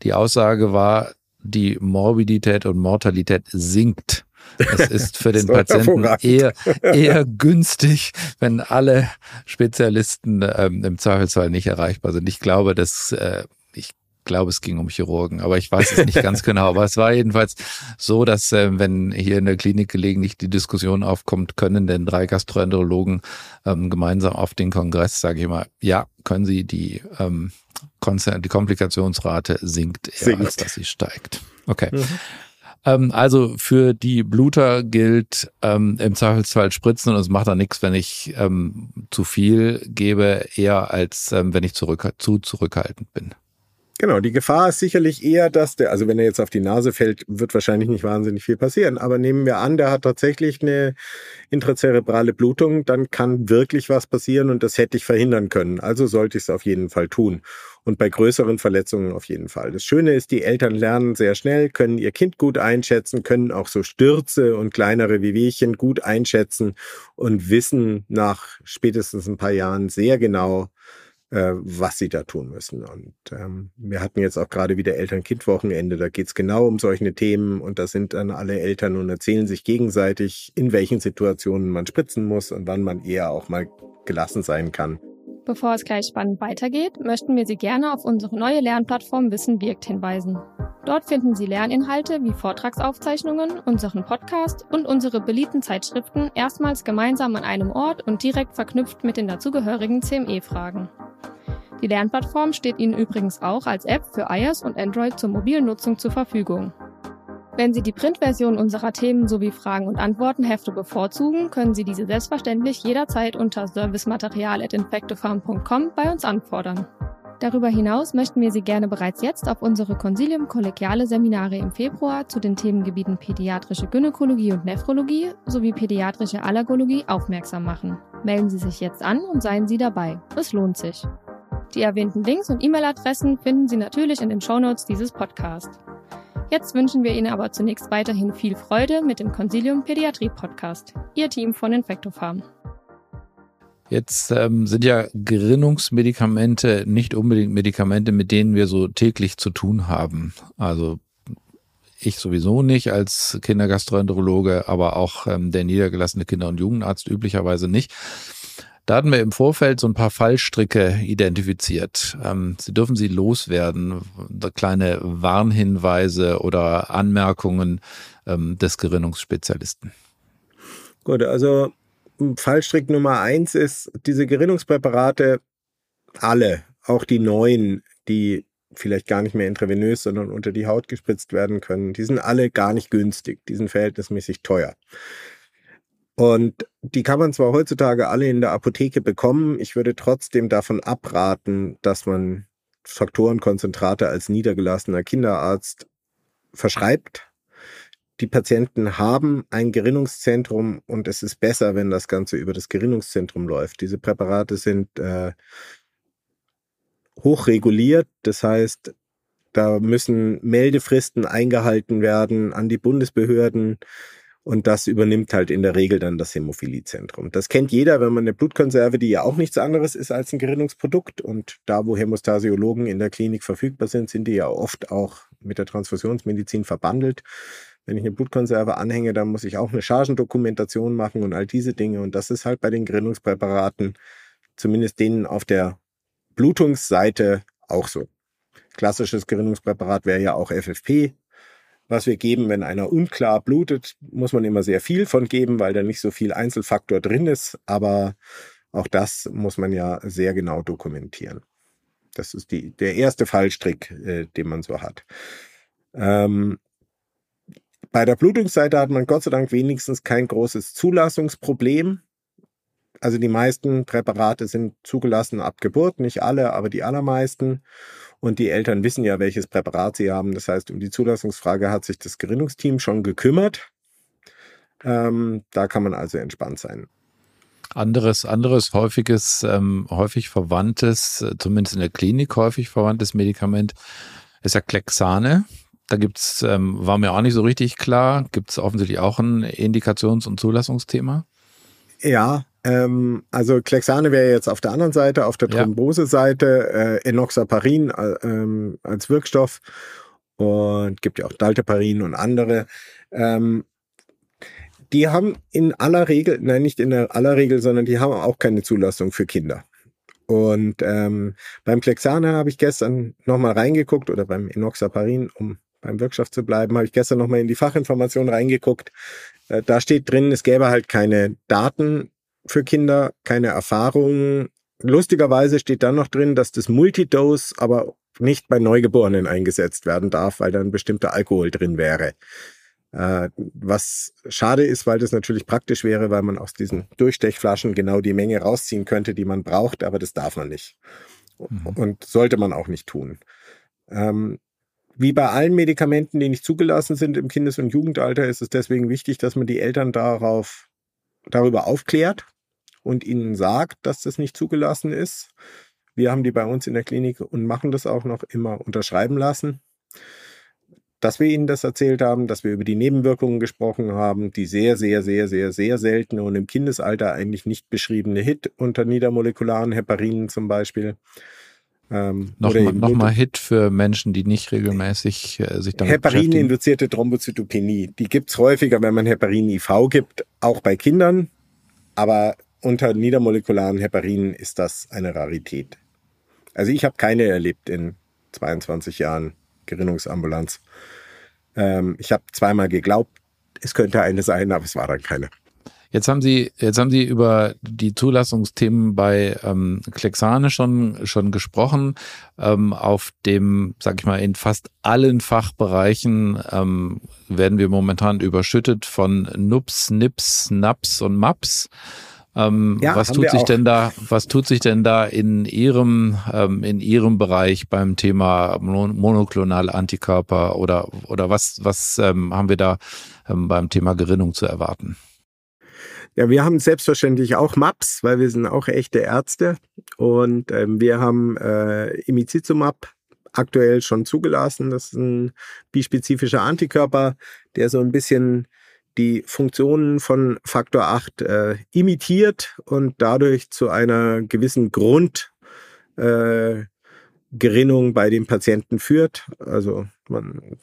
Die Aussage war, die Morbidität und Mortalität sinkt es ist für den Patienten eher, eher günstig, wenn alle Spezialisten ähm, im Zweifelsfall nicht erreichbar sind. Ich glaube, dass äh, ich glaube, es ging um Chirurgen, aber ich weiß es nicht ganz genau. Aber es war jedenfalls so, dass äh, wenn hier in der Klinik gelegentlich die Diskussion aufkommt, können denn drei Gastroenterologen ähm, gemeinsam auf den Kongress, sage ich mal, ja, können sie die ähm, die Komplikationsrate sinkt eher, sinkt. als dass sie steigt. Okay. Mhm. Ähm, also für die Bluter gilt ähm, im Zweifelsfall spritzen und es macht dann nichts, wenn ich ähm, zu viel gebe, eher als ähm, wenn ich zurück, zu zurückhaltend bin. Genau, die Gefahr ist sicherlich eher, dass der, also wenn er jetzt auf die Nase fällt, wird wahrscheinlich nicht wahnsinnig viel passieren. Aber nehmen wir an, der hat tatsächlich eine intrazerebrale Blutung, dann kann wirklich was passieren und das hätte ich verhindern können. Also sollte ich es auf jeden Fall tun. Und bei größeren Verletzungen auf jeden Fall. Das Schöne ist, die Eltern lernen sehr schnell, können ihr Kind gut einschätzen, können auch so Stürze und kleinere Wehwehchen gut einschätzen und wissen nach spätestens ein paar Jahren sehr genau, äh, was sie da tun müssen. Und ähm, wir hatten jetzt auch gerade wieder Eltern-Kind-Wochenende, da geht es genau um solche Themen und da sind dann alle Eltern und erzählen sich gegenseitig, in welchen Situationen man spritzen muss und wann man eher auch mal gelassen sein kann. Bevor es gleich spannend weitergeht, möchten wir Sie gerne auf unsere neue Lernplattform Wissen wirkt hinweisen. Dort finden Sie Lerninhalte wie Vortragsaufzeichnungen, unseren Podcast und unsere beliebten Zeitschriften erstmals gemeinsam an einem Ort und direkt verknüpft mit den dazugehörigen CME-Fragen. Die Lernplattform steht Ihnen übrigens auch als App für iOS und Android zur mobilen Nutzung zur Verfügung. Wenn Sie die Printversion unserer Themen sowie Fragen und Antwortenhefte bevorzugen, können Sie diese selbstverständlich jederzeit unter servicematerial.infectofarm.com bei uns anfordern. Darüber hinaus möchten wir Sie gerne bereits jetzt auf unsere Consilium kollegiale Seminare im Februar zu den Themengebieten pädiatrische Gynäkologie und Nephrologie sowie pädiatrische Allergologie aufmerksam machen. Melden Sie sich jetzt an und seien Sie dabei. Es lohnt sich. Die erwähnten Links und E-Mail-Adressen finden Sie natürlich in den Shownotes dieses Podcasts. Jetzt wünschen wir Ihnen aber zunächst weiterhin viel Freude mit dem Consilium Pädiatrie Podcast. Ihr Team von Infectofarm. Jetzt ähm, sind ja Gerinnungsmedikamente nicht unbedingt Medikamente, mit denen wir so täglich zu tun haben. Also ich sowieso nicht als Kindergastroenterologe, aber auch ähm, der niedergelassene Kinder- und Jugendarzt üblicherweise nicht. Da hatten wir im Vorfeld so ein paar Fallstricke identifiziert. Ähm, Sie dürfen sie loswerden, kleine Warnhinweise oder Anmerkungen ähm, des Gerinnungsspezialisten. Gut, also Fallstrick Nummer eins ist, diese Gerinnungspräparate, alle, auch die neuen, die vielleicht gar nicht mehr intravenös, sondern unter die Haut gespritzt werden können, die sind alle gar nicht günstig, die sind verhältnismäßig teuer. Und die kann man zwar heutzutage alle in der Apotheke bekommen, ich würde trotzdem davon abraten, dass man Faktorenkonzentrate als niedergelassener Kinderarzt verschreibt. Die Patienten haben ein Gerinnungszentrum und es ist besser, wenn das Ganze über das Gerinnungszentrum läuft. Diese Präparate sind äh, hochreguliert, das heißt, da müssen Meldefristen eingehalten werden an die Bundesbehörden. Und das übernimmt halt in der Regel dann das Hämophiliezentrum. Das kennt jeder, wenn man eine Blutkonserve, die ja auch nichts anderes ist als ein Gerinnungsprodukt. Und da, wo Hämostasiologen in der Klinik verfügbar sind, sind die ja oft auch mit der Transfusionsmedizin verbandelt. Wenn ich eine Blutkonserve anhänge, dann muss ich auch eine Chargendokumentation machen und all diese Dinge. Und das ist halt bei den Gerinnungspräparaten, zumindest denen auf der Blutungsseite auch so. Klassisches Gerinnungspräparat wäre ja auch FFP, was wir geben, wenn einer unklar blutet, muss man immer sehr viel von geben, weil da nicht so viel Einzelfaktor drin ist. Aber auch das muss man ja sehr genau dokumentieren. Das ist die, der erste Fallstrick, äh, den man so hat. Ähm, bei der Blutungsseite hat man Gott sei Dank wenigstens kein großes Zulassungsproblem. Also die meisten Präparate sind zugelassen ab Geburt, nicht alle, aber die allermeisten. Und die Eltern wissen ja, welches Präparat sie haben. Das heißt, um die Zulassungsfrage hat sich das Gerinnungsteam schon gekümmert. Ähm, da kann man also entspannt sein. Anderes, anderes häufiges, ähm, häufig verwandtes, zumindest in der Klinik häufig verwandtes Medikament ist ja Klexane. Da gibt's, ähm, war mir auch nicht so richtig klar, gibt es offensichtlich auch ein Indikations- und Zulassungsthema? Ja, ähm, also Klexane wäre jetzt auf der anderen Seite, auf der Thrombose-Seite, äh, Enoxaparin äh, ähm, als Wirkstoff und gibt ja auch Dalteparin und andere. Ähm, die haben in aller Regel, nein, nicht in aller Regel, sondern die haben auch keine Zulassung für Kinder. Und ähm, beim Klexane habe ich gestern nochmal reingeguckt oder beim Enoxaparin, um beim Wirkstoff zu bleiben, habe ich gestern nochmal in die Fachinformation reingeguckt. Äh, da steht drin, es gäbe halt keine Daten für Kinder, keine Erfahrungen. Lustigerweise steht dann noch drin, dass das Multidose aber nicht bei Neugeborenen eingesetzt werden darf, weil dann bestimmter Alkohol drin wäre. Äh, was schade ist, weil das natürlich praktisch wäre, weil man aus diesen Durchstechflaschen genau die Menge rausziehen könnte, die man braucht, aber das darf man nicht. Mhm. Und sollte man auch nicht tun. Ähm, wie bei allen Medikamenten, die nicht zugelassen sind im Kindes- und Jugendalter, ist es deswegen wichtig, dass man die Eltern darauf, darüber aufklärt und ihnen sagt, dass das nicht zugelassen ist. Wir haben die bei uns in der Klinik und machen das auch noch immer unterschreiben lassen, dass wir ihnen das erzählt haben, dass wir über die Nebenwirkungen gesprochen haben, die sehr, sehr, sehr, sehr, sehr seltene und im Kindesalter eigentlich nicht beschriebene Hit unter niedermolekularen Heparinen zum Beispiel. Ähm, Nochmal noch mal Hit für Menschen, die nicht regelmäßig äh, sich damit Heparin-induzierte Thrombozytopenie. Die gibt's häufiger, wenn man Heparin-IV gibt, auch bei Kindern. Aber unter niedermolekularen Heparinen ist das eine Rarität. Also ich habe keine erlebt in 22 Jahren Gerinnungsambulanz. Ähm, ich habe zweimal geglaubt, es könnte eine sein, aber es war dann keine. Jetzt haben Sie, jetzt haben Sie über die Zulassungsthemen bei ähm, Klexane schon schon gesprochen. Ähm, auf dem, sag ich mal, in fast allen Fachbereichen ähm, werden wir momentan überschüttet von Nups, Nips, Naps und Maps. Ähm, ja, was tut sich denn da, was tut sich denn da in Ihrem, ähm, in Ihrem Bereich beim Thema monoklonale Antikörper oder, oder was, was ähm, haben wir da ähm, beim Thema Gerinnung zu erwarten? Ja, wir haben selbstverständlich auch MAPS, weil wir sind auch echte Ärzte und ähm, wir haben äh, Imicizumab aktuell schon zugelassen. Das ist ein bispezifischer Antikörper, der so ein bisschen die Funktionen von Faktor 8 äh, imitiert und dadurch zu einer gewissen Grundgerinnung äh, bei dem Patienten führt. Also man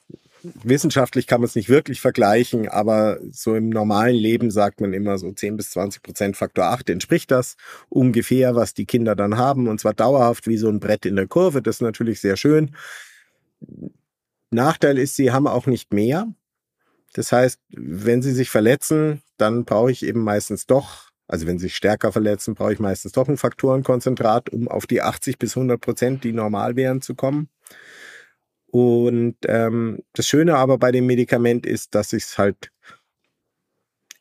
wissenschaftlich kann man es nicht wirklich vergleichen, aber so im normalen Leben sagt man immer so 10 bis 20 Prozent Faktor 8 entspricht das ungefähr, was die Kinder dann haben und zwar dauerhaft wie so ein Brett in der Kurve. Das ist natürlich sehr schön. Nachteil ist, sie haben auch nicht mehr. Das heißt, wenn sie sich verletzen, dann brauche ich eben meistens doch, also wenn sie sich stärker verletzen, brauche ich meistens doch ein Faktorenkonzentrat, um auf die 80 bis 100 Prozent, die normal wären, zu kommen. Und ähm, das Schöne aber bei dem Medikament ist, dass ich es halt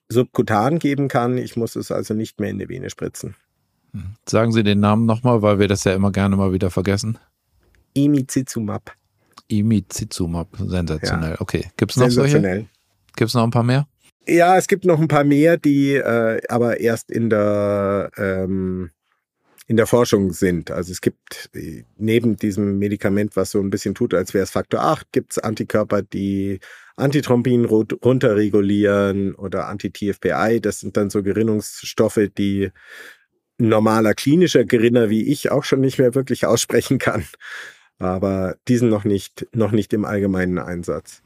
subkutan geben kann. Ich muss es also nicht mehr in die Vene spritzen. Hm. Sagen Sie den Namen nochmal, weil wir das ja immer gerne mal wieder vergessen. Imicizumab. Imicizumab, sensationell. Ja. Okay, gibt es noch solche? Gibt es noch ein paar mehr? Ja, es gibt noch ein paar mehr, die äh, aber erst in der ähm, in der Forschung sind. Also es gibt äh, neben diesem Medikament, was so ein bisschen tut, als wäre es Faktor 8, gibt es Antikörper, die Antithrombin runterregulieren oder Anti-TFPI. Das sind dann so Gerinnungsstoffe, die ein normaler klinischer Gerinner wie ich auch schon nicht mehr wirklich aussprechen kann. Aber die sind noch nicht, noch nicht im allgemeinen Einsatz.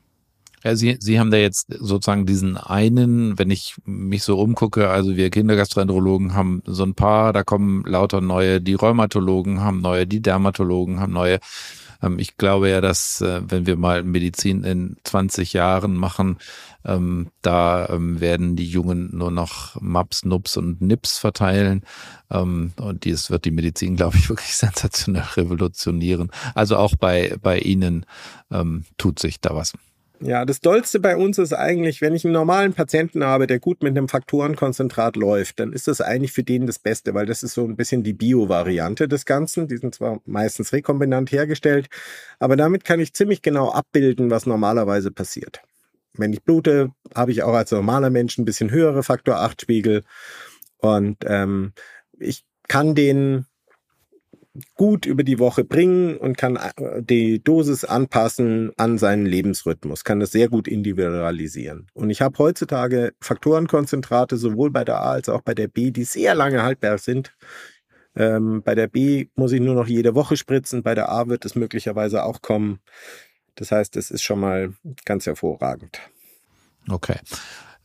Ja, Sie, Sie haben da jetzt sozusagen diesen einen, wenn ich mich so umgucke, also wir Kindergastroenterologen haben so ein paar, da kommen lauter neue, die Rheumatologen haben neue, die Dermatologen haben neue. Ähm, ich glaube ja, dass äh, wenn wir mal Medizin in 20 Jahren machen, ähm, da ähm, werden die Jungen nur noch Maps, Nups und Nips verteilen. und dies wird die Medizin, glaube ich, wirklich sensationell revolutionieren. Also auch bei, bei Ihnen tut sich da was. Ja, das Dollste bei uns ist eigentlich, wenn ich einen normalen Patienten habe, der gut mit einem Faktorenkonzentrat läuft, dann ist das eigentlich für den das Beste, weil das ist so ein bisschen die Bio-Variante des Ganzen. Die sind zwar meistens rekombinant hergestellt, aber damit kann ich ziemlich genau abbilden, was normalerweise passiert. Wenn ich blute, habe ich auch als normaler Mensch ein bisschen höhere Faktor 8 Spiegel und ähm, ich kann den gut über die Woche bringen und kann äh, die Dosis anpassen an seinen Lebensrhythmus, kann das sehr gut individualisieren. Und ich habe heutzutage Faktorenkonzentrate sowohl bei der A als auch bei der B, die sehr lange haltbar sind. Ähm, bei der B muss ich nur noch jede Woche spritzen, bei der A wird es möglicherweise auch kommen. Das heißt, es ist schon mal ganz hervorragend. Okay.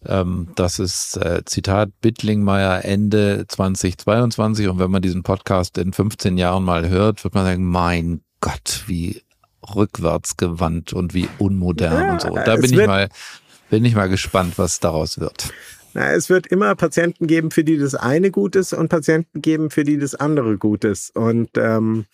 Ähm, das ist äh, Zitat Bittlingmeier Ende 2022. Und wenn man diesen Podcast in 15 Jahren mal hört, wird man sagen, mein Gott, wie rückwärtsgewandt und wie unmodern ja, und so. Da bin ich mal, bin ich mal gespannt, was daraus wird. Na, es wird immer Patienten geben, für die das eine gut ist und Patienten geben, für die das andere gut ist. Und ähm,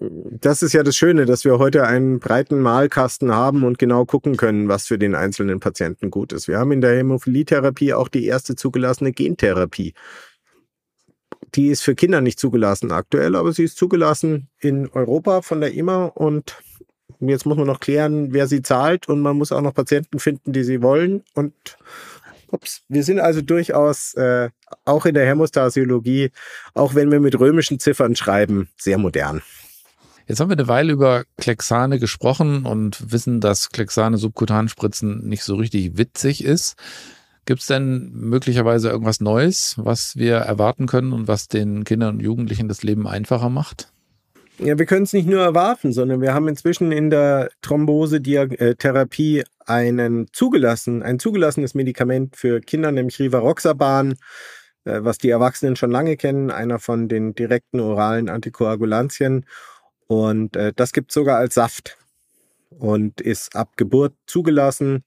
das ist ja das Schöne, dass wir heute einen breiten Malkasten haben und genau gucken können, was für den einzelnen Patienten gut ist. Wir haben in der Hämophilietherapie auch die erste zugelassene Gentherapie. Die ist für Kinder nicht zugelassen aktuell, aber sie ist zugelassen in Europa von der IMA und jetzt muss man noch klären, wer sie zahlt und man muss auch noch Patienten finden, die sie wollen und Ups. Wir sind also durchaus äh, auch in der Hämostasiologie, auch wenn wir mit römischen Ziffern schreiben, sehr modern. Jetzt haben wir eine Weile über Klexane gesprochen und wissen, dass Klexane Subkutanspritzen nicht so richtig witzig ist. Gibt es denn möglicherweise irgendwas Neues, was wir erwarten können und was den Kindern und Jugendlichen das Leben einfacher macht? Ja, wir können es nicht nur erwarten, sondern wir haben inzwischen in der Thrombose-Therapie einen zugelassen, ein zugelassenes Medikament für Kinder, nämlich Rivaroxaban, äh, was die Erwachsenen schon lange kennen, einer von den direkten oralen Antikoagulantien. Und äh, das gibt sogar als Saft und ist ab Geburt zugelassen.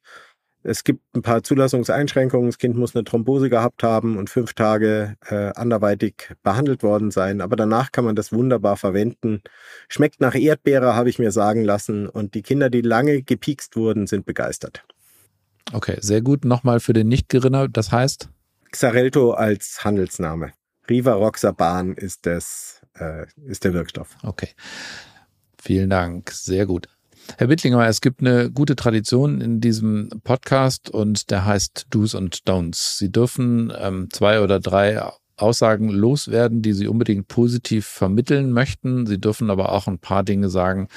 Es gibt ein paar Zulassungseinschränkungen. Das Kind muss eine Thrombose gehabt haben und fünf Tage äh, anderweitig behandelt worden sein. Aber danach kann man das wunderbar verwenden. Schmeckt nach Erdbeere, habe ich mir sagen lassen. Und die Kinder, die lange gepiekst wurden, sind begeistert. Okay, sehr gut. Nochmal für den Nichtgerinner, das heißt? Xarelto als Handelsname. Rivaroxaban ist das äh, ist der Wirkstoff. Okay. Vielen Dank. Sehr gut. Herr Wittlinger, es gibt eine gute Tradition in diesem Podcast und der heißt Do's und Don'ts. Sie dürfen ähm, zwei oder drei Aussagen loswerden, die Sie unbedingt positiv vermitteln möchten. Sie dürfen aber auch ein paar Dinge sagen,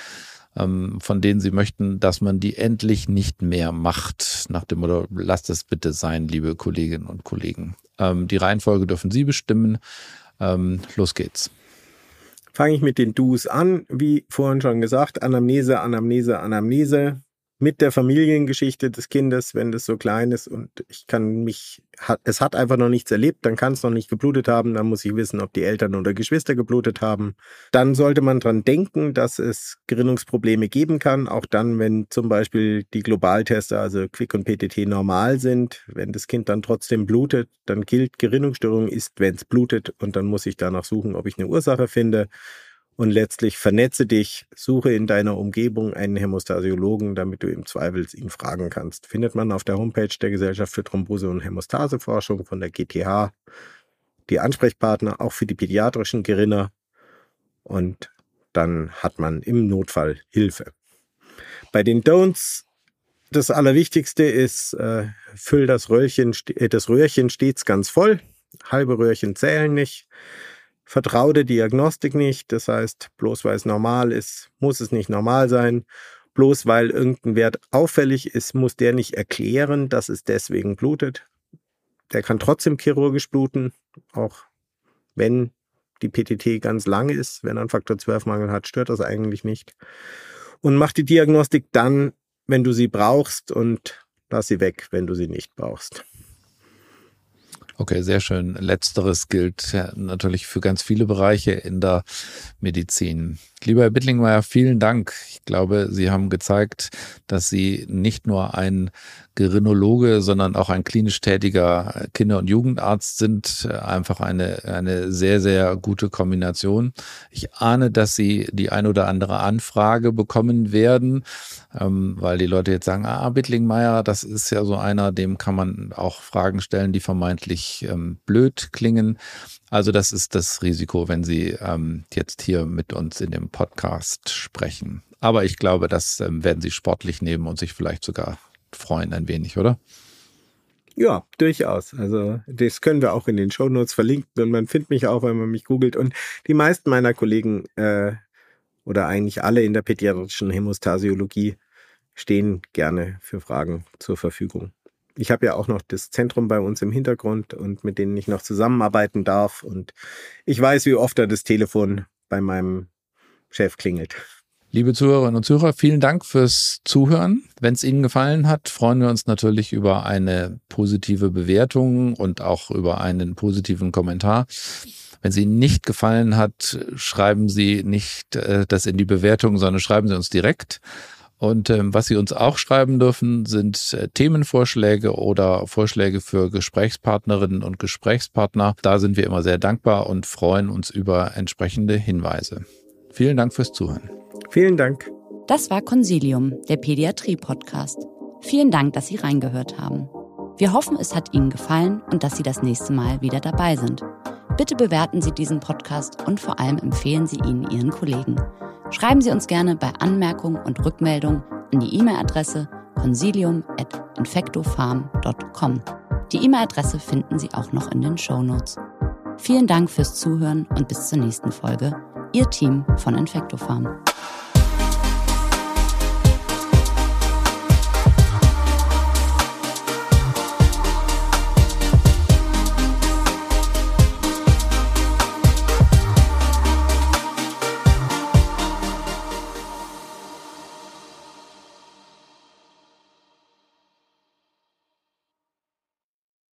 ähm, von denen Sie möchten, dass man die endlich nicht mehr macht. Nach dem Motto, lasst es bitte sein, liebe Kolleginnen und Kollegen. Ähm, die Reihenfolge dürfen Sie bestimmen. Ähm, los geht's. Fange ich mit den Do's an, wie vorhin schon gesagt, Anamnese, Anamnese, Anamnese mit der Familiengeschichte des Kindes, wenn das so klein ist und ich kann mich, es hat einfach noch nichts erlebt, dann kann es noch nicht geblutet haben, dann muss ich wissen, ob die Eltern oder Geschwister geblutet haben. Dann sollte man dran denken, dass es Gerinnungsprobleme geben kann, auch dann, wenn zum Beispiel die Globalteste, also Quick und PTT normal sind. Wenn das Kind dann trotzdem blutet, dann gilt Gerinnungsstörung ist, wenn es blutet und dann muss ich danach suchen, ob ich eine Ursache finde. Und letztlich vernetze dich, suche in deiner Umgebung einen Hämostasiologen, damit du im Zweifel ihn fragen kannst. Findet man auf der Homepage der Gesellschaft für Thrombose und Hämostaseforschung von der GTH die Ansprechpartner auch für die pädiatrischen Gerinner und dann hat man im Notfall Hilfe. Bei den Don'ts das Allerwichtigste ist, äh, füll das Röhrchen, das Röhrchen stets ganz voll. Halbe Röhrchen zählen nicht vertraue der Diagnostik nicht. Das heißt, bloß weil es normal ist, muss es nicht normal sein. Bloß weil irgendein Wert auffällig ist, muss der nicht erklären, dass es deswegen blutet. Der kann trotzdem chirurgisch bluten, auch wenn die PTT ganz lang ist. Wenn er einen Faktor 12 Mangel hat, stört das eigentlich nicht. Und mach die Diagnostik dann, wenn du sie brauchst und lass sie weg, wenn du sie nicht brauchst. Okay, sehr schön. Letzteres gilt natürlich für ganz viele Bereiche in der Medizin. Lieber Herr Bittlingmeier, vielen Dank. Ich glaube, Sie haben gezeigt, dass Sie nicht nur ein Gerinologe, sondern auch ein klinisch tätiger Kinder- und Jugendarzt sind. Einfach eine, eine sehr, sehr gute Kombination. Ich ahne, dass Sie die ein oder andere Anfrage bekommen werden, ähm, weil die Leute jetzt sagen, ah, Bittlingmeier, das ist ja so einer, dem kann man auch Fragen stellen, die vermeintlich ähm, blöd klingen. Also das ist das Risiko, wenn Sie ähm, jetzt hier mit uns in dem Podcast sprechen. Aber ich glaube, das ähm, werden Sie sportlich nehmen und sich vielleicht sogar freuen ein wenig, oder? Ja, durchaus. Also das können wir auch in den Shownotes verlinken und man findet mich auch, wenn man mich googelt. Und die meisten meiner Kollegen äh, oder eigentlich alle in der pädiatrischen Hämostasiologie stehen gerne für Fragen zur Verfügung. Ich habe ja auch noch das Zentrum bei uns im Hintergrund und mit denen ich noch zusammenarbeiten darf. Und ich weiß, wie oft da das Telefon bei meinem Chef klingelt. Liebe Zuhörerinnen und Zuhörer, vielen Dank fürs Zuhören. Wenn es Ihnen gefallen hat, freuen wir uns natürlich über eine positive Bewertung und auch über einen positiven Kommentar. Wenn sie Ihnen nicht gefallen hat, schreiben Sie nicht äh, das in die Bewertung, sondern schreiben Sie uns direkt. Und ähm, was Sie uns auch schreiben dürfen, sind äh, Themenvorschläge oder Vorschläge für Gesprächspartnerinnen und Gesprächspartner. Da sind wir immer sehr dankbar und freuen uns über entsprechende Hinweise. Vielen Dank fürs Zuhören. Vielen Dank. Das war Consilium, der Pädiatrie-Podcast. Vielen Dank, dass Sie reingehört haben. Wir hoffen, es hat Ihnen gefallen und dass Sie das nächste Mal wieder dabei sind. Bitte bewerten Sie diesen Podcast und vor allem empfehlen Sie ihn Ihren Kollegen. Schreiben Sie uns gerne bei Anmerkungen und Rückmeldungen an die E-Mail-Adresse consilium.infectofarm.com. Die E-Mail-Adresse finden Sie auch noch in den Show Notes. Vielen Dank fürs Zuhören und bis zur nächsten Folge. Ihr Team von Infectofarm.